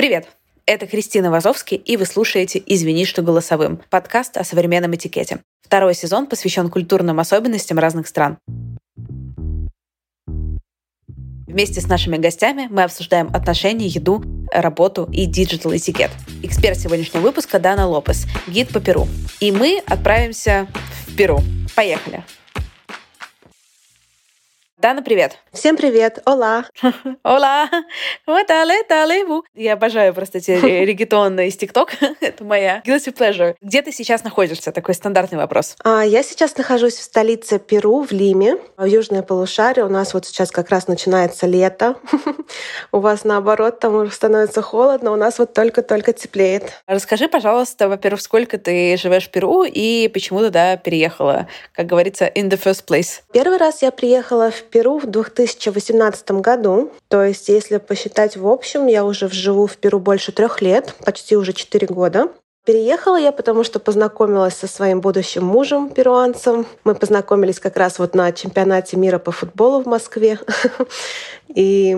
Привет! Это Кристина Вазовски, и вы слушаете «Извини, что голосовым» — подкаст о современном этикете. Второй сезон посвящен культурным особенностям разных стран. Вместе с нашими гостями мы обсуждаем отношения, еду, работу и digital этикет. Эксперт сегодняшнего выпуска Дана Лопес, гид по Перу. И мы отправимся в Перу. Поехали! Дана, привет. Всем привет. Ола. Ола. Вот тале, Я обожаю просто эти регетоны из ТикТок. Это моя guilty pleasure. Где ты сейчас находишься? Такой стандартный вопрос. А, я сейчас нахожусь в столице Перу, в Лиме, в южное полушарие. У нас вот сейчас как раз начинается лето. У вас наоборот, там уже становится холодно, у нас вот только-только теплеет. Расскажи, пожалуйста, во-первых, сколько ты живешь в Перу и почему туда переехала, как говорится, in the first place? Первый раз я приехала в Перу в 2018 году. То есть, если посчитать в общем, я уже живу в Перу больше трех лет, почти уже четыре года. Переехала я, потому что познакомилась со своим будущим мужем, перуанцем. Мы познакомились как раз вот на чемпионате мира по футболу в Москве. И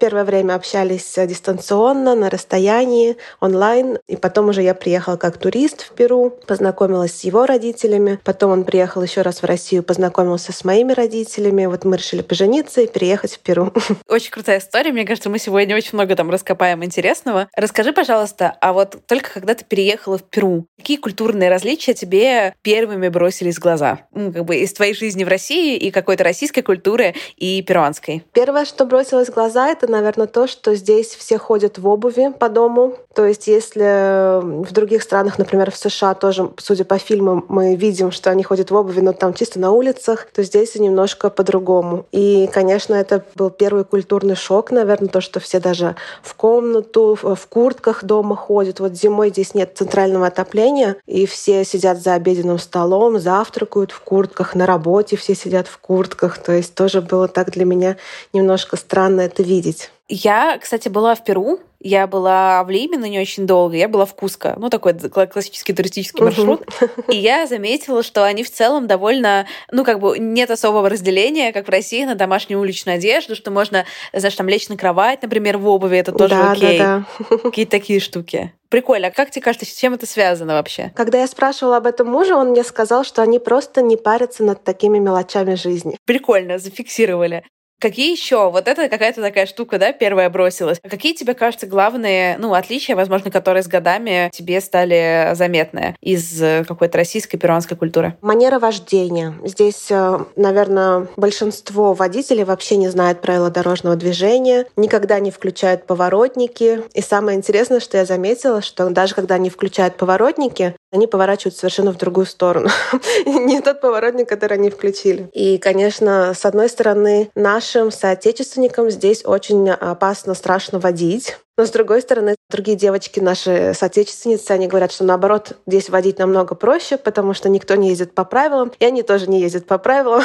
первое время общались дистанционно, на расстоянии, онлайн. И потом уже я приехала как турист в Перу, познакомилась с его родителями. Потом он приехал еще раз в Россию, познакомился с моими родителями. Вот мы решили пожениться и переехать в Перу. Очень крутая история. Мне кажется, мы сегодня очень много там раскопаем интересного. Расскажи, пожалуйста, а вот только когда ты переехала в Перу, какие культурные различия тебе первыми бросились в глаза? Ну, как бы из твоей жизни в России и какой-то российской культуры и перуанской. Первое, что бросилось в глаза, это, наверное, то, что здесь все ходят в обуви по дому. То есть если в других странах, например, в США тоже, судя по фильмам, мы видим, что они ходят в обуви, но там чисто на улицах, то здесь немножко по-другому. И, конечно, это был первый культурный шок, наверное, то, что все даже в комнату, в куртках дома ходят. Вот зимой здесь нет центрального отопления, и все сидят за обеденным столом, завтракают в куртках, на работе все сидят в куртках. То есть тоже было так для меня немножко странно это видеть. Я, кстати, была в Перу. Я была в Лиме, но не очень долго. Я была в Куско. Ну, такой классический туристический маршрут. И я заметила, что они в целом довольно... Ну, как бы нет особого разделения, как в России, на домашнюю уличную одежду, что можно, знаешь, там лечь на кровать, например, в обуви, это тоже да, окей. Да, да. Какие-то такие штуки. Прикольно. А как тебе кажется, с чем это связано вообще? Когда я спрашивала об этом мужа, он мне сказал, что они просто не парятся над такими мелочами жизни. Прикольно, зафиксировали. Какие еще? Вот это какая-то такая штука, да, первая бросилась. А какие тебе кажутся главные, ну, отличия, возможно, которые с годами тебе стали заметны из э, какой-то российской, перуанской культуры? Манера вождения. Здесь, э, наверное, большинство водителей вообще не знает правила дорожного движения, никогда не включают поворотники. И самое интересное, что я заметила, что даже когда они включают поворотники, они поворачивают совершенно в другую сторону. Не тот поворотник, который они включили. И, конечно, с одной стороны, нашим соотечественникам здесь очень опасно, страшно водить. Но с другой стороны, другие девочки, наши соотечественницы, они говорят, что наоборот, здесь водить намного проще, потому что никто не ездит по правилам, и они тоже не ездят по правилам,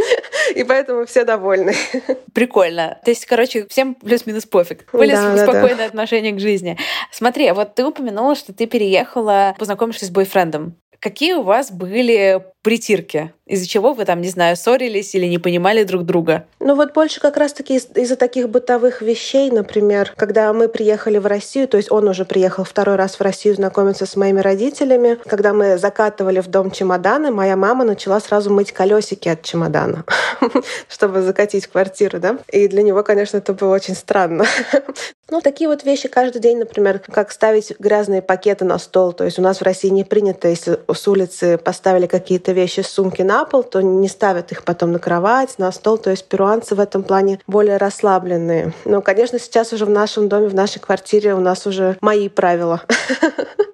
и поэтому все довольны. Прикольно. То есть, короче, всем плюс-минус пофиг. Были да, да. отношение к жизни. Смотри, вот ты упомянула, что ты переехала, познакомившись с бойфрендом. Какие у вас были притирки? Из-за чего вы там, не знаю, ссорились или не понимали друг друга? Ну вот больше как раз-таки из- из-за таких бытовых вещей, например, когда мы приехали в Россию, то есть он уже приехал второй раз в Россию знакомиться с моими родителями, когда мы закатывали в дом чемоданы, моя мама начала сразу мыть колесики от чемодана, чтобы закатить квартиру, да. И для него, конечно, это было очень странно. Ну, такие вот вещи каждый день, например, как ставить грязные пакеты на стол. То есть у нас в России не принято, если с улицы поставили какие-то вещи, сумки на пол, то не ставят их потом на кровать, на стол. То есть перуанцы в этом плане более расслабленные. Но, конечно, сейчас уже в нашем доме, в нашей квартире у нас уже мои правила.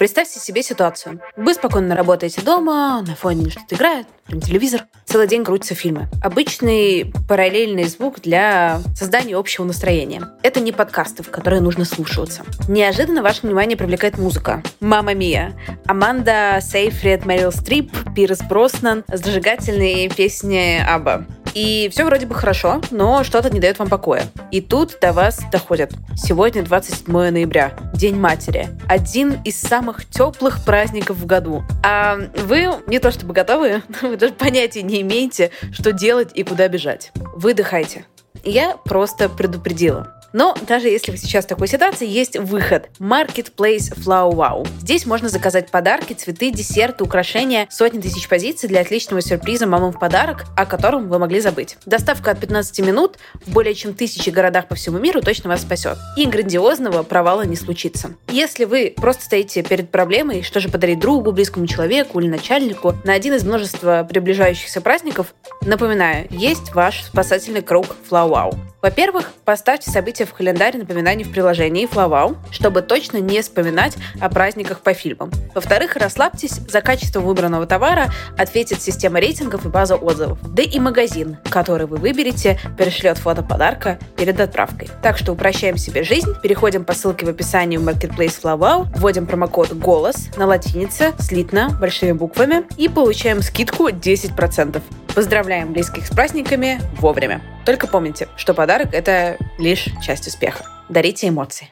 Представьте себе ситуацию. Вы спокойно работаете дома, на фоне что-то играет, телевизор. Целый день крутятся фильмы. Обычный параллельный звук для создания общего настроения. Это не подкасты, в которые нужно слушаться. Неожиданно ваше внимание привлекает музыка. «Мама Мия», Аманда Сейфред, Мэрил Стрип, Пирс Броснан, зажигательные песни Аба. И все вроде бы хорошо, но что-то не дает вам покоя. И тут до вас доходит. Сегодня 27 ноября, День матери. Один из самых теплых праздников в году. А вы не то чтобы готовы, вы даже понятия не имеете, что делать и куда бежать. Выдыхайте. Я просто предупредила. Но даже если вы сейчас в такой ситуации, есть выход. Marketplace Flow Wow. Здесь можно заказать подарки, цветы, десерты, украшения, сотни тысяч позиций для отличного сюрприза мамам в подарок, о котором вы могли забыть. Доставка от 15 минут в более чем тысячи городах по всему миру точно вас спасет. И грандиозного провала не случится. Если вы просто стоите перед проблемой, что же подарить другу, близкому человеку или начальнику на один из множества приближающихся праздников, напоминаю, есть ваш спасательный круг Flow Wow. Во-первых, поставьте события в календарь напоминаний в приложении Flowwow, чтобы точно не вспоминать о праздниках по фильмам. Во-вторых, расслабьтесь, за качество выбранного товара ответит система рейтингов и база отзывов. Да и магазин, который вы выберете, перешлет фото подарка перед отправкой. Так что упрощаем себе жизнь, переходим по ссылке в описании в Marketplace Flowwow, вводим промокод «ГОЛОС» на латинице, слитно, большими буквами и получаем скидку 10%. Поздравляем близких с праздниками вовремя. Только помните, что подарок — это лишь часть успеха. Дарите эмоции.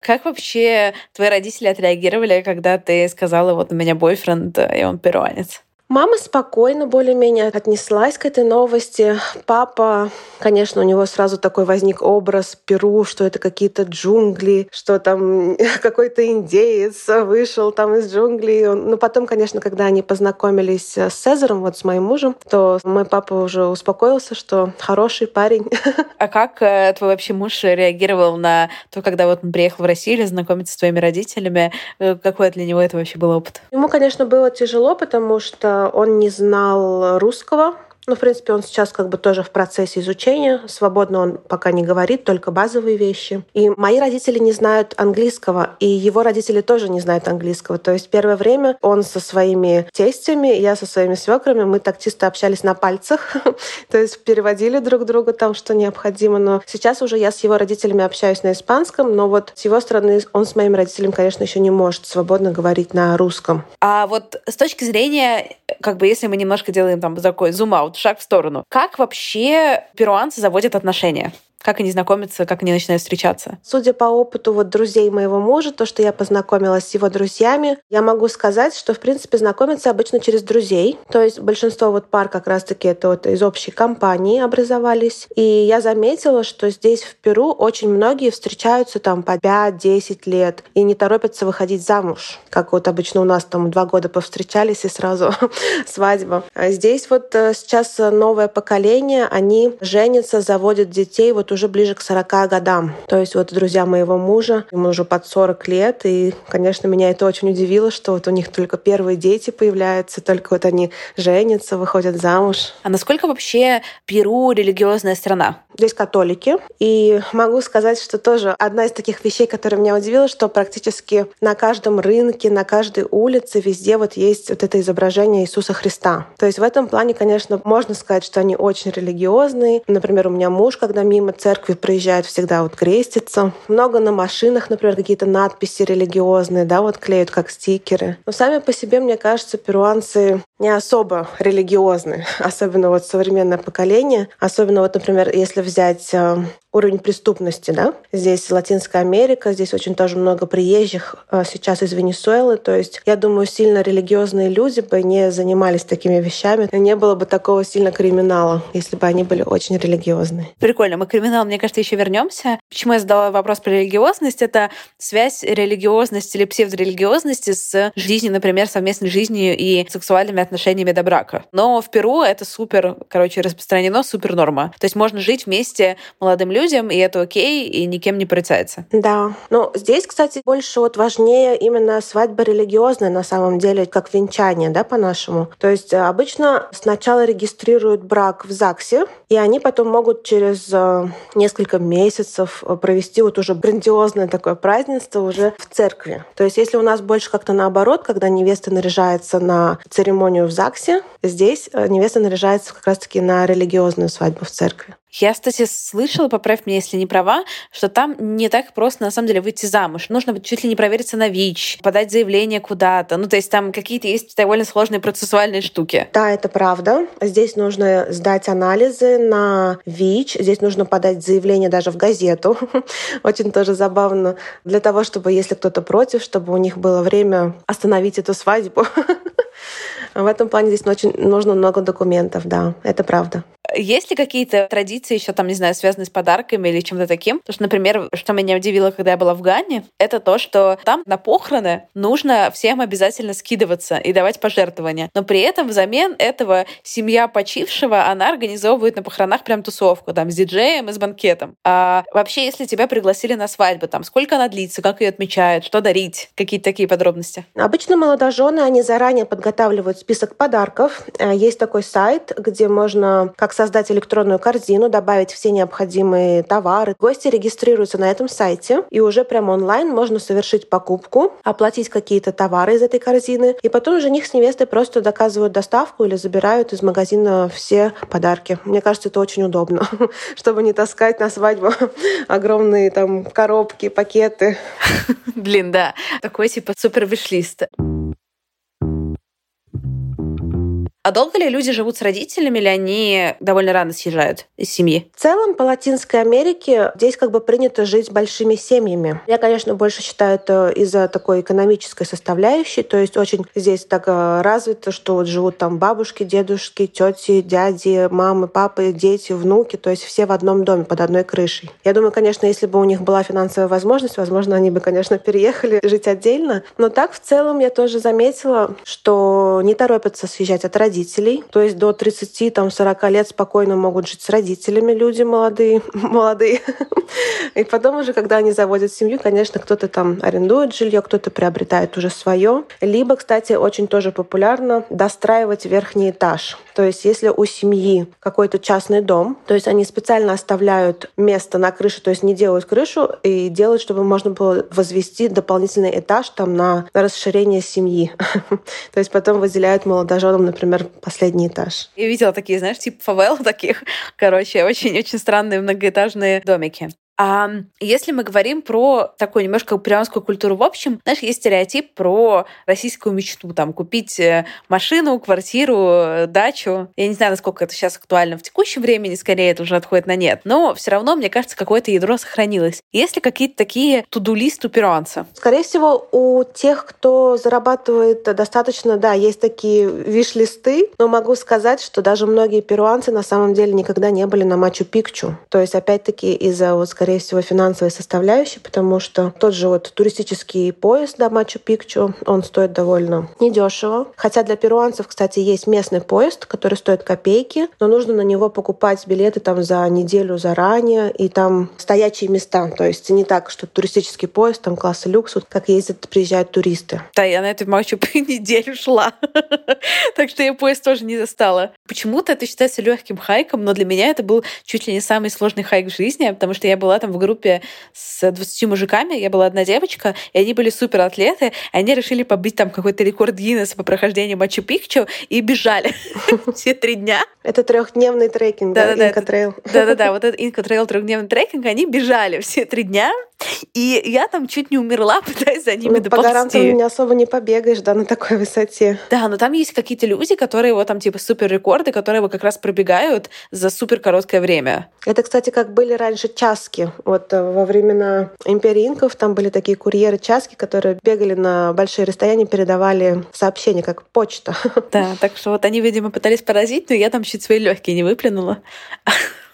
Как вообще твои родители отреагировали, когда ты сказала, вот у меня бойфренд, и он перуанец? Мама спокойно более-менее отнеслась к этой новости. Папа, конечно, у него сразу такой возник образ Перу, что это какие-то джунгли, что там какой-то индеец вышел там из джунглей. Ну, потом, конечно, когда они познакомились с Цезарем, вот с моим мужем, то мой папа уже успокоился, что хороший парень. А как э, твой вообще муж реагировал на то, когда вот он приехал в Россию знакомиться с твоими родителями? Э, какой для него это вообще был опыт? Ему, конечно, было тяжело, потому что он не знал русского, ну, в принципе, он сейчас как бы тоже в процессе изучения. Свободно он пока не говорит, только базовые вещи. И мои родители не знают английского, и его родители тоже не знают английского. То есть первое время он со своими тестями, я со своими свекрами, мы так чисто общались на пальцах, то есть переводили друг другу там, что необходимо. Но сейчас уже я с его родителями общаюсь на испанском, но вот с его стороны он с моими родителями, конечно, еще не может свободно говорить на русском. А вот с точки зрения, как бы если мы немножко делаем там такой зум-аут, шаг в сторону. Как вообще перуанцы заводят отношения? Как они знакомятся, как они начинают встречаться? Судя по опыту вот друзей моего мужа, то, что я познакомилась с его друзьями, я могу сказать, что, в принципе, знакомятся обычно через друзей. То есть большинство вот пар как раз-таки это вот из общей компании образовались. И я заметила, что здесь, в Перу, очень многие встречаются там по 5-10 лет и не торопятся выходить замуж. Как вот обычно у нас там два года повстречались и сразу свадьба. А здесь вот э, сейчас новое поколение, они женятся, заводят детей вот уже ближе к 40 годам. То есть вот друзья моего мужа, ему уже под 40 лет, и, конечно, меня это очень удивило, что вот у них только первые дети появляются, только вот они женятся, выходят замуж. А насколько вообще Перу религиозная страна? Здесь католики. И могу сказать, что тоже одна из таких вещей, которая меня удивила, что практически на каждом рынке, на каждой улице, везде вот есть вот это изображение Иисуса Христа. То есть в этом плане, конечно, можно сказать, что они очень религиозные. Например, у меня муж, когда мимо церкви проезжает, всегда вот крестится. Много на машинах, например, какие-то надписи религиозные, да, вот клеют как стикеры. Но сами по себе, мне кажется, перуанцы не особо религиозны, особенно вот современное поколение. Особенно вот, например, если взять э, уровень преступности, да. Здесь Латинская Америка, здесь очень тоже много приезжих э, сейчас из Венесуэлы. То есть, я думаю, сильно религиозные люди бы не занимались такими вещами. Не было бы такого сильно криминала, если бы они были очень религиозные. Прикольно. Мы к криминалу, мне кажется, еще вернемся. Почему я задала вопрос про религиозность? Это связь религиозности или псевдорелигиозности с жизнью, например, совместной жизнью и сексуальными отношениями до брака. Но в Перу это супер, короче, распространено, супер норма. То есть можно жить вместе молодым людям, и это окей, и никем не порицается. Да. Ну, здесь, кстати, больше вот важнее именно свадьба религиозная на самом деле, как венчание, да, по-нашему. То есть э, обычно сначала регистрируют брак в ЗАГСе, и они потом могут через э, несколько месяцев э, провести вот уже грандиозное такое празднество уже в церкви. То есть если у нас больше как-то наоборот, когда невеста наряжается на церемонию в ЗАГСе, здесь невеста наряжается как раз-таки на религиозную свадьбу в церкви. Я, кстати, слышала, поправь меня, если не права, что там не так просто, на самом деле, выйти замуж. Нужно чуть ли не провериться на ВИЧ, подать заявление куда-то. Ну, то есть там какие-то есть довольно сложные процессуальные штуки. Да, это правда. Здесь нужно сдать анализы на ВИЧ. Здесь нужно подать заявление даже в газету. Очень тоже забавно. Для того, чтобы, если кто-то против, чтобы у них было время остановить эту свадьбу. В этом плане здесь очень нужно много документов, да, это правда. Есть ли какие-то традиции еще там, не знаю, связанные с подарками или чем-то таким? Потому что, например, что меня удивило, когда я была в Гане, это то, что там на похороны нужно всем обязательно скидываться и давать пожертвования. Но при этом взамен этого семья почившего, она организовывает на похоронах прям тусовку, там, с диджеем и с банкетом. А вообще, если тебя пригласили на свадьбу, там, сколько она длится, как ее отмечают, что дарить? Какие-то такие подробности? Обычно молодожены, они заранее подготавливают список подарков. Э, есть такой сайт, где можно как создать электронную корзину, добавить все необходимые товары. Гости регистрируются на этом сайте, и уже прямо онлайн можно совершить покупку, оплатить какие-то товары из этой корзины, и потом жених с невестой просто доказывают доставку или забирают из магазина все подарки. Мне кажется, это очень удобно, чтобы не таскать на свадьбу огромные там коробки, пакеты. Блин, да. Такой типа супер вишлист. А долго ли люди живут с родителями, или они довольно рано съезжают из семьи? В целом, по Латинской Америке здесь как бы принято жить большими семьями. Я, конечно, больше считаю это из-за такой экономической составляющей. То есть очень здесь так э, развито, что вот живут там бабушки, дедушки, тети, дяди, мамы, папы, дети, внуки. То есть все в одном доме, под одной крышей. Я думаю, конечно, если бы у них была финансовая возможность, возможно, они бы, конечно, переехали жить отдельно. Но так в целом я тоже заметила, что не торопятся съезжать от родителей родителей. То есть до 30, там, 40 лет спокойно могут жить с родителями люди молодые. молодые. И потом уже, когда они заводят семью, конечно, кто-то там арендует жилье, кто-то приобретает уже свое. Либо, кстати, очень тоже популярно достраивать верхний этаж. То есть если у семьи какой-то частный дом, то есть они специально оставляют место на крыше, то есть не делают крышу и делают, чтобы можно было возвести дополнительный этаж там на расширение семьи. То есть потом выделяют молодоженам, например, последний этаж. Я видела такие, знаешь, типа фавел таких. Короче, очень-очень странные многоэтажные домики. А если мы говорим про такую немножко перуанскую культуру в общем, знаешь, есть стереотип про российскую мечту, там, купить э, машину, квартиру, дачу. Я не знаю, насколько это сейчас актуально в текущем времени, скорее это уже отходит на нет. Но все равно, мне кажется, какое-то ядро сохранилось. Есть ли какие-то такие тудулист у перуанца? Скорее всего, у тех, кто зарабатывает достаточно, да, есть такие виш-листы, но могу сказать, что даже многие перуанцы на самом деле никогда не были на Мачу-Пикчу. То есть, опять-таки, из-за вот, скорее скорее всего, финансовой составляющей, потому что тот же вот туристический поезд до Мачу-Пикчу, он стоит довольно недешево. Хотя для перуанцев, кстати, есть местный поезд, который стоит копейки, но нужно на него покупать билеты там за неделю заранее, и там стоячие места. То есть не так, что туристический поезд, там класса люкс, вот как ездят, приезжают туристы. Да, я на эту Мачу неделю шла. так что я поезд тоже не застала. Почему-то это считается легким хайком, но для меня это был чуть ли не самый сложный хайк в жизни, потому что я была там в группе с 20 мужиками, я была одна девочка, и они были супер атлеты, и они решили побить там какой-то рекорд Гиннесса по прохождению Мачу Пикчу и бежали все три дня. Это трехдневный трекинг, да, Inca Trail. Да-да-да, вот этот Inca Trail трехдневный трекинг, они бежали все три дня, И я там чуть не умерла, пытаясь за ними ну, доползти. По горам там не особо не побегаешь, да, на такой высоте. Да, но там есть какие-то люди, которые вот там типа супер рекорды, которые вот как раз пробегают за супер короткое время. Это, кстати, как были раньше часки. Вот э, во времена империи инков там были такие курьеры часки, которые бегали на большие расстояния, передавали сообщения, как почта. Да, так что вот они, видимо, пытались поразить, но я там чуть свои легкие не выплюнула,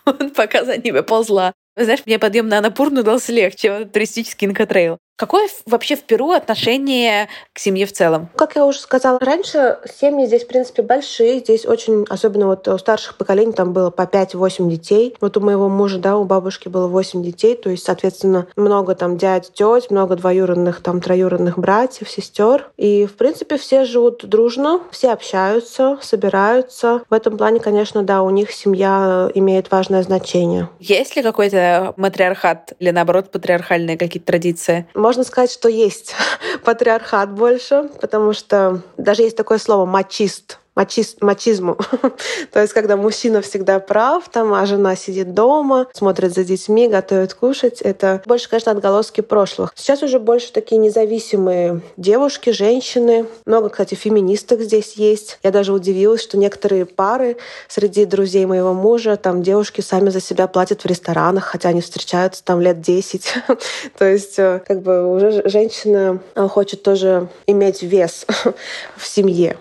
пока за ними ползла. Знаешь, мне подъем на Анапурну дался легче, вот, туристический инкотрейл. Какое вообще в Перу отношение к семье в целом? Как я уже сказала раньше, семьи здесь, в принципе, большие. Здесь очень, особенно вот у старших поколений, там было по 5-8 детей. Вот у моего мужа, да, у бабушки было 8 детей. То есть, соответственно, много там дядь, теть, много двоюродных, там, троюродных братьев, сестер. И, в принципе, все живут дружно, все общаются, собираются. В этом плане, конечно, да, у них семья имеет важное значение. Есть ли какой-то матриархат или, наоборот, патриархальные какие-то традиции? Можно сказать, что есть патриархат больше, потому что даже есть такое слово «мачист», мачист, мачизму. То есть, когда мужчина всегда прав, там, а жена сидит дома, смотрит за детьми, готовит кушать. Это больше, конечно, отголоски прошлых. Сейчас уже больше такие независимые девушки, женщины. Много, кстати, феминисток здесь есть. Я даже удивилась, что некоторые пары среди друзей моего мужа, там девушки сами за себя платят в ресторанах, хотя они встречаются там лет 10. То есть, э, как бы уже женщина э, хочет тоже иметь вес в семье.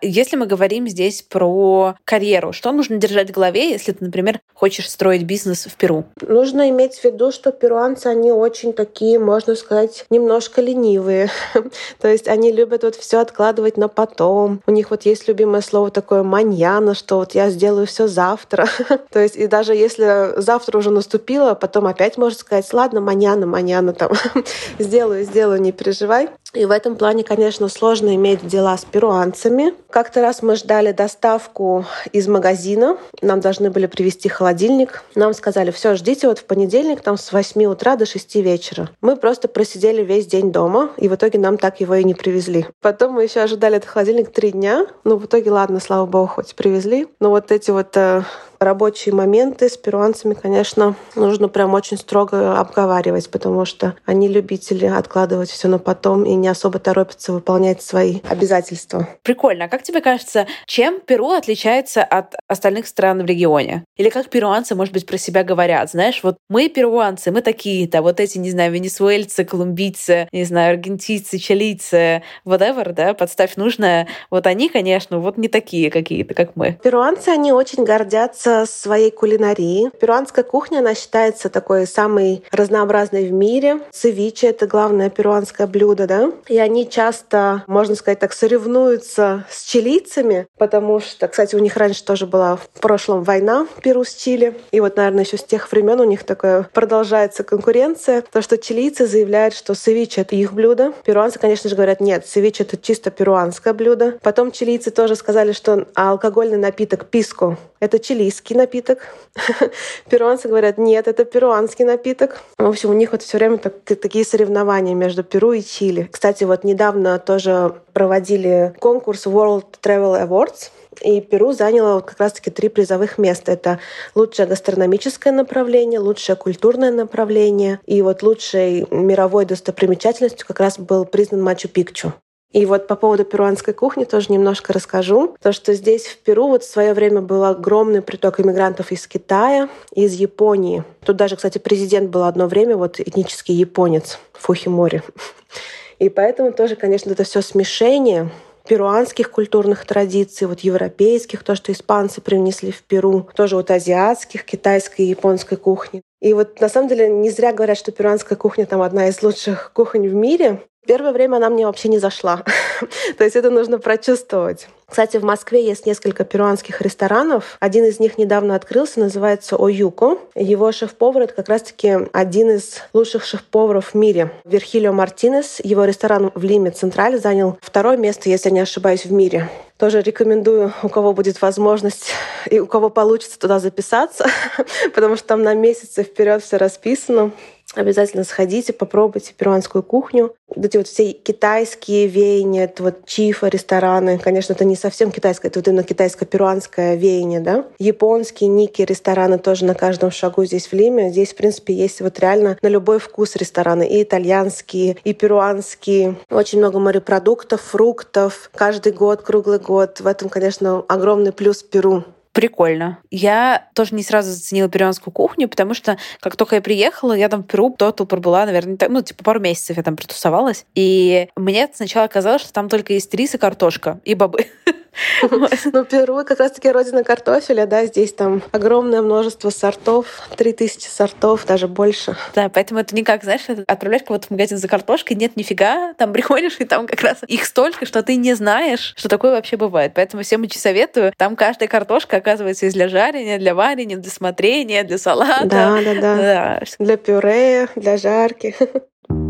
Если мы говорим здесь про карьеру, что нужно держать в голове, если ты, например, хочешь строить бизнес в Перу? Нужно иметь в виду, что перуанцы, они очень такие, можно сказать, немножко ленивые. То есть они любят вот все откладывать на потом. У них вот есть любимое слово такое маньяна, что вот я сделаю все завтра. То есть и даже если завтра уже наступило, потом опять можно сказать, ладно, маньяна, маньяна там, сделаю, сделаю, не переживай. И в этом плане, конечно, сложно иметь дела с перуанцами. Как-то раз мы ждали доставку из магазина. Нам должны были привезти холодильник. Нам сказали, все, ждите вот в понедельник там с 8 утра до 6 вечера. Мы просто просидели весь день дома, и в итоге нам так его и не привезли. Потом мы еще ожидали этот холодильник три дня. Ну, в итоге, ладно, слава богу, хоть привезли. Но вот эти вот э, рабочие моменты с перуанцами, конечно, нужно прям очень строго обговаривать, потому что они любители откладывать все на потом и не особо торопятся выполнять свои обязательства. Прикольно. А как тебе кажется, чем Перу отличается от остальных стран в регионе? Или как перуанцы, может быть, про себя говорят? Знаешь, вот мы перуанцы, мы такие-то, вот эти, не знаю, венесуэльцы, колумбийцы, не знаю, аргентинцы, чилийцы, whatever, да, подставь нужное. Вот они, конечно, вот не такие какие-то, как мы. Перуанцы, они очень гордятся гордятся своей кулинарией. Перуанская кухня, она считается такой самой разнообразной в мире. Цевиче — это главное перуанское блюдо, да? И они часто, можно сказать так, соревнуются с чилийцами, потому что, кстати, у них раньше тоже была в прошлом война Перу с Чили. И вот, наверное, еще с тех времен у них такая продолжается конкуренция. То, что чилийцы заявляют, что севиче — это их блюдо. Перуанцы, конечно же, говорят, нет, севиче — это чисто перуанское блюдо. Потом чилийцы тоже сказали, что алкогольный напиток писко — это чилийский напиток. Перуанцы говорят, нет, это перуанский напиток. В общем, у них вот все время так, такие соревнования между Перу и Чили. Кстати, вот недавно тоже проводили конкурс World Travel Awards, и Перу заняло вот как раз-таки три призовых места. Это лучшее гастрономическое направление, лучшее культурное направление и вот лучшей мировой достопримечательностью как раз был признан Мачу-Пикчу. И вот по поводу перуанской кухни тоже немножко расскажу. То, что здесь в Перу вот в свое время был огромный приток иммигрантов из Китая, из Японии. Тут даже, кстати, президент был одно время вот этнический японец Фухимори. И поэтому тоже, конечно, это все смешение перуанских культурных традиций, вот европейских, то, что испанцы принесли в Перу, тоже вот азиатских, китайской и японской кухни. И вот на самом деле не зря говорят, что перуанская кухня там одна из лучших кухонь в мире. Первое время она мне вообще не зашла. То есть это нужно прочувствовать. Кстати, в Москве есть несколько перуанских ресторанов. Один из них недавно открылся, называется Оюко. Его шеф-повар — это как раз-таки один из лучших шеф-поваров в мире. Верхилио Мартинес. Его ресторан в Лиме Централь занял второе место, если не ошибаюсь, в мире. Тоже рекомендую, у кого будет возможность и у кого получится туда записаться, потому что там на месяцы вперед все расписано. Обязательно сходите, попробуйте перуанскую кухню. Вот эти вот все китайские веяния, это вот чифа, рестораны. Конечно, это не совсем китайское, это вот именно китайско-перуанское веяние, да. Японские, ники, рестораны тоже на каждом шагу здесь в Лиме. Здесь, в принципе, есть вот реально на любой вкус рестораны. И итальянские, и перуанские. Очень много морепродуктов, фруктов. Каждый год, круглый год. В этом, конечно, огромный плюс Перу. Прикольно. Я тоже не сразу заценила перуанскую кухню, потому что как только я приехала, я там в Перу тотал пробыла, наверное, так, ну, типа пару месяцев я там протусовалась. И мне сначала казалось, что там только есть рис и картошка, и бобы. Ну, Перу как раз-таки родина картофеля, да, здесь там огромное множество сортов, 3000 сортов, даже больше. Да, поэтому это не как, знаешь, отправлять кого-то в магазин за картошкой, нет нифига, там приходишь, и там как раз их столько, что ты не знаешь, что такое вообще бывает. Поэтому всем очень советую. Там каждая картошка, оказывается, есть для жарения, для варения, для смотрения, для салата. Да, да, да. да. Для пюре, для жарки.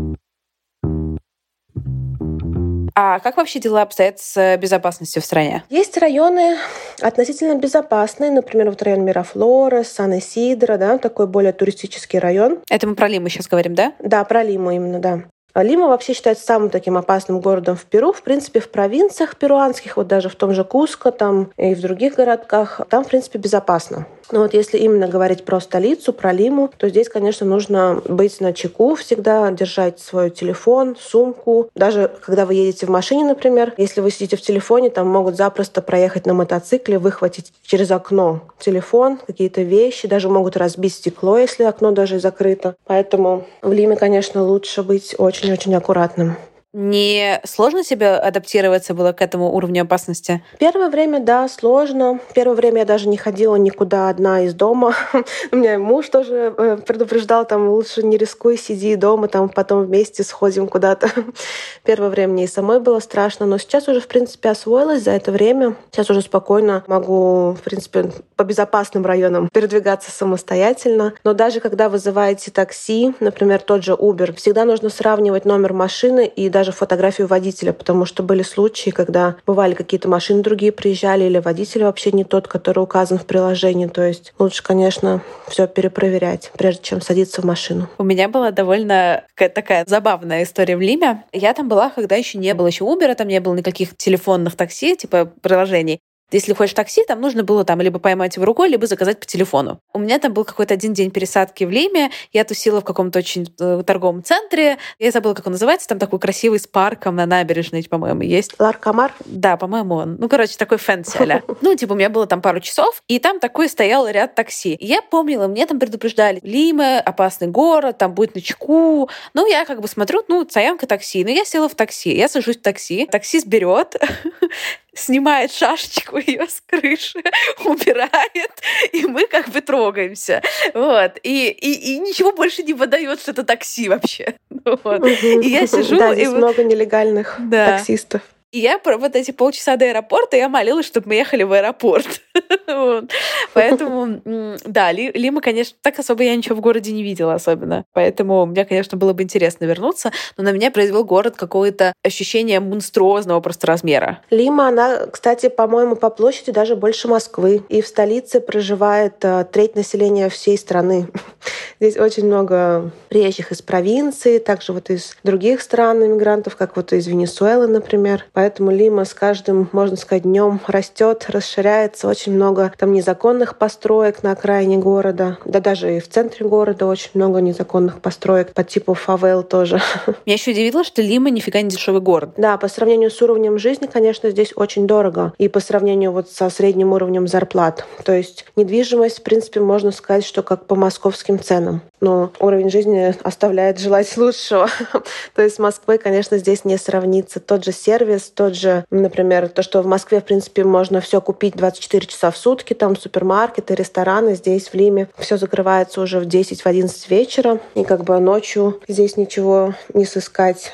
А как вообще дела обстоят с безопасностью в стране? Есть районы относительно безопасные, например, вот район Мирафлора, Сан-Исидро, да, такой более туристический район. Это мы про Лиму сейчас говорим, да? Да, про Лиму именно, да. Лима вообще считается самым таким опасным городом в Перу. В принципе, в провинциях перуанских, вот даже в том же Куско там и в других городках, там, в принципе, безопасно. Но вот если именно говорить про столицу, про Лиму, то здесь, конечно, нужно быть на чеку, всегда держать свой телефон, сумку. Даже когда вы едете в машине, например, если вы сидите в телефоне, там могут запросто проехать на мотоцикле, выхватить через окно телефон, какие-то вещи, даже могут разбить стекло, если окно даже закрыто. Поэтому в Лиме, конечно, лучше быть очень-очень аккуратным. Не сложно себе адаптироваться было к этому уровню опасности? Первое время, да, сложно. Первое время я даже не ходила никуда одна из дома. У меня муж тоже э, предупреждал, там, лучше не рискуй, сиди дома, там, потом вместе сходим куда-то. Первое время мне и самой было страшно, но сейчас уже, в принципе, освоилась за это время. Сейчас уже спокойно могу, в принципе, по безопасным районам передвигаться самостоятельно. Но даже когда вызываете такси, например, тот же Uber, всегда нужно сравнивать номер машины и даже фотографию водителя, потому что были случаи, когда бывали какие-то машины другие приезжали, или водитель вообще не тот, который указан в приложении. То есть лучше, конечно, все перепроверять, прежде чем садиться в машину. У меня была довольно такая забавная история в Лиме. Я там была, когда еще не было еще Uber, там не было никаких телефонных такси, типа приложений. Если хочешь такси, там нужно было там либо поймать его рукой, либо заказать по телефону. У меня там был какой-то один день пересадки в Лиме. Я тусила в каком-то очень э, торговом центре. Я забыла, как он называется. Там такой красивый с парком на набережной, по-моему, есть. Ларкомар? Да, по-моему, он. Ну, короче, такой fancy а Ну, типа, у меня было там пару часов, и там такой стоял ряд такси. я помнила, мне там предупреждали, Лима, опасный город, там будь начеку. Ну, я как бы смотрю, ну, стоянка такси. Ну, я села в такси. Я сажусь в такси. Таксист берет, снимает шашечку ее с крыши, убирает, и мы как бы трогаемся. Вот. И, и, и ничего больше не выдает, что это такси вообще. Вот. И я сижу... Да, здесь и... много нелегальных да. таксистов. И я вот эти полчаса до аэропорта, я молилась, чтобы мы ехали в аэропорт. Поэтому, да, Лима, конечно, так особо я ничего в городе не видела особенно. Поэтому мне, конечно, было бы интересно вернуться, но на меня произвел город какое-то ощущение монструозного просто размера. Лима, она, кстати, по-моему, по площади даже больше Москвы. И в столице проживает э, треть населения всей страны. Здесь очень много приезжих из провинции, также вот из других стран иммигрантов, как вот из Венесуэлы, например. Поэтому Лима с каждым, можно сказать, днем растет, расширяется. Очень много там незаконных построек на окраине города. Да даже и в центре города очень много незаконных построек по типу фавел тоже. Меня еще удивило, что Лима нифига не дешевый город. Да, по сравнению с уровнем жизни, конечно, здесь очень дорого. И по сравнению вот со средним уровнем зарплат. То есть недвижимость, в принципе, можно сказать, что как по московским ценам. Но уровень жизни оставляет желать лучшего. То есть с Москвой, конечно, здесь не сравнится. Тот же сервис, тот же, например, то, что в Москве, в принципе, можно все купить 24 часа в сутки, там супермаркеты, рестораны, здесь в Лиме все закрывается уже в 10-11 вечера, и как бы ночью здесь ничего не сыскать.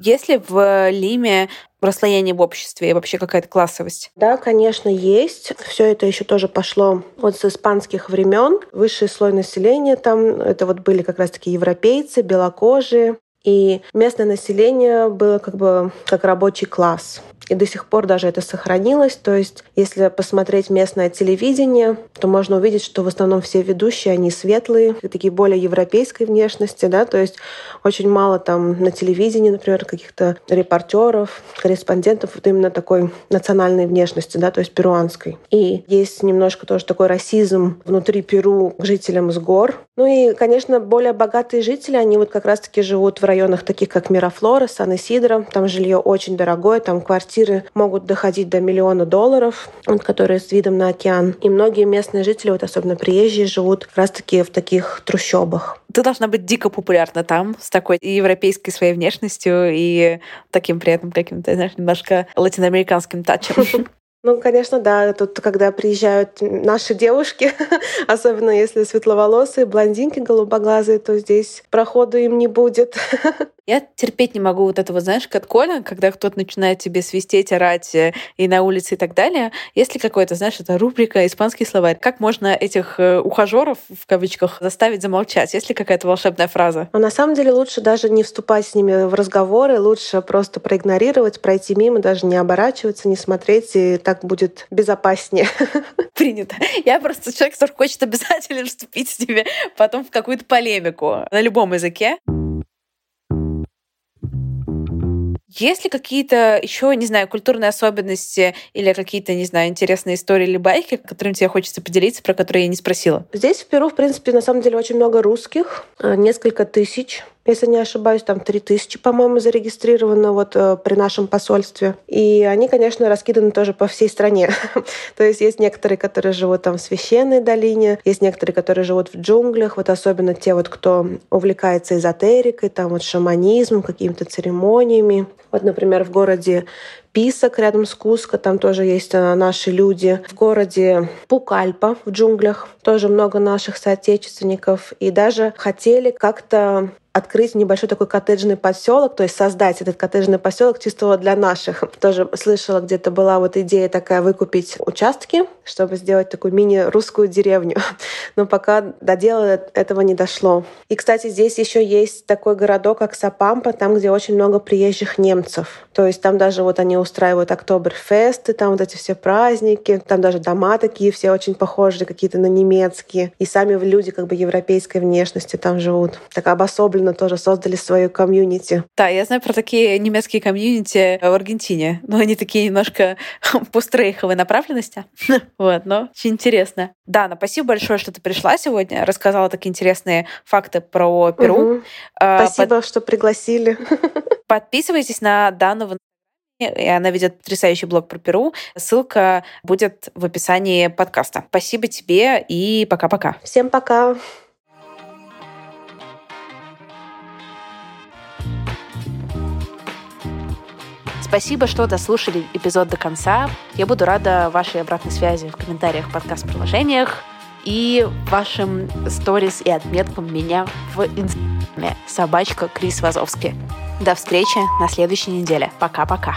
Есть ли в Лиме расслоение в обществе и вообще какая-то классовость? Да, конечно, есть. Все это еще тоже пошло вот с испанских времен. Высший слой населения там, это вот были как раз-таки европейцы, белокожие, и местное население было как бы как рабочий класс. и до сих пор даже это сохранилось. То есть, если посмотреть местное телевидение, то можно увидеть, что в основном все ведущие, они светлые, такие более европейской внешности, да, то есть очень мало там на телевидении, например, каких-то репортеров, корреспондентов вот именно такой национальной внешности, да, то есть перуанской. И есть немножко тоже такой расизм внутри Перу к жителям с гор. Ну и, конечно, более богатые жители, они вот как раз-таки живут в районах таких, как Мирафлора, Сан-Исидро. Там жилье очень дорогое, там квартиры могут доходить до миллиона долларов, которые с видом на океан. И многие местные жители, вот особенно приезжие, живут как раз-таки в таких трущобах. Ты должна быть дико популярна там, с такой европейской своей внешностью и таким при этом каким-то, знаешь, немножко латиноамериканским тачем. Ну, конечно, да. Тут, когда приезжают наши девушки, особенно если светловолосые, блондинки голубоглазые, то здесь проходу им не будет. Я терпеть не могу вот этого, знаешь, катколя, когда кто-то начинает тебе свистеть, орать э, и на улице и так далее. Если какой-то, знаешь, это рубрика «Испанский словарь». Как можно этих э, ухажеров, в кавычках, заставить замолчать? Есть ли какая-то волшебная фраза? Но на самом деле лучше даже не вступать с ними в разговоры, лучше просто проигнорировать, пройти мимо, даже не оборачиваться, не смотреть, и так будет безопаснее. Принято. Я просто человек, который хочет обязательно вступить с ними потом в какую-то полемику на любом языке. Есть ли какие-то еще, не знаю, культурные особенности или какие-то, не знаю, интересные истории или байки, которыми тебе хочется поделиться, про которые я не спросила? Здесь, в Перу, в принципе, на самом деле очень много русских, э, несколько тысяч если не ошибаюсь, там 3000, по-моему, зарегистрировано вот э, при нашем посольстве. И они, конечно, раскиданы тоже по всей стране. То есть есть некоторые, которые живут там в священной долине, есть некоторые, которые живут в джунглях, вот особенно те вот, кто увлекается эзотерикой, там вот шаманизмом, какими-то церемониями. Вот, например, в городе Писок рядом с Куско, там тоже есть э, наши люди. В городе Пукальпа в джунглях тоже много наших соотечественников. И даже хотели как-то открыть небольшой такой коттеджный поселок, то есть создать этот коттеджный поселок чисто для наших. Тоже слышала, где-то была вот идея такая выкупить участки, чтобы сделать такую мини-русскую деревню. Но пока до дела этого не дошло. И, кстати, здесь еще есть такой городок, как Сапампа, там, где очень много приезжих немцев. То есть там даже вот они устраивают Октоберфесты, там вот эти все праздники, там даже дома такие все очень похожие какие-то на немецкие. И сами люди как бы европейской внешности там живут. Так обособленно недавно тоже создали свою комьюнити. Да, я знаю про такие немецкие комьюнити в Аргентине, но они такие немножко пострейховой направленности. вот, но очень интересно. Дана, спасибо большое, что ты пришла сегодня, рассказала такие интересные факты про Перу. Угу. Спасибо, Под... что пригласили. Подписывайтесь на Дану в и она ведет потрясающий блог про Перу. Ссылка будет в описании подкаста. Спасибо тебе и пока-пока. Всем пока. Спасибо, что дослушали эпизод до конца. Я буду рада вашей обратной связи в комментариях подкаст-приложениях и вашим сторис и отметкам меня в инстаграме собачка Крис Вазовский. До встречи на следующей неделе. Пока-пока.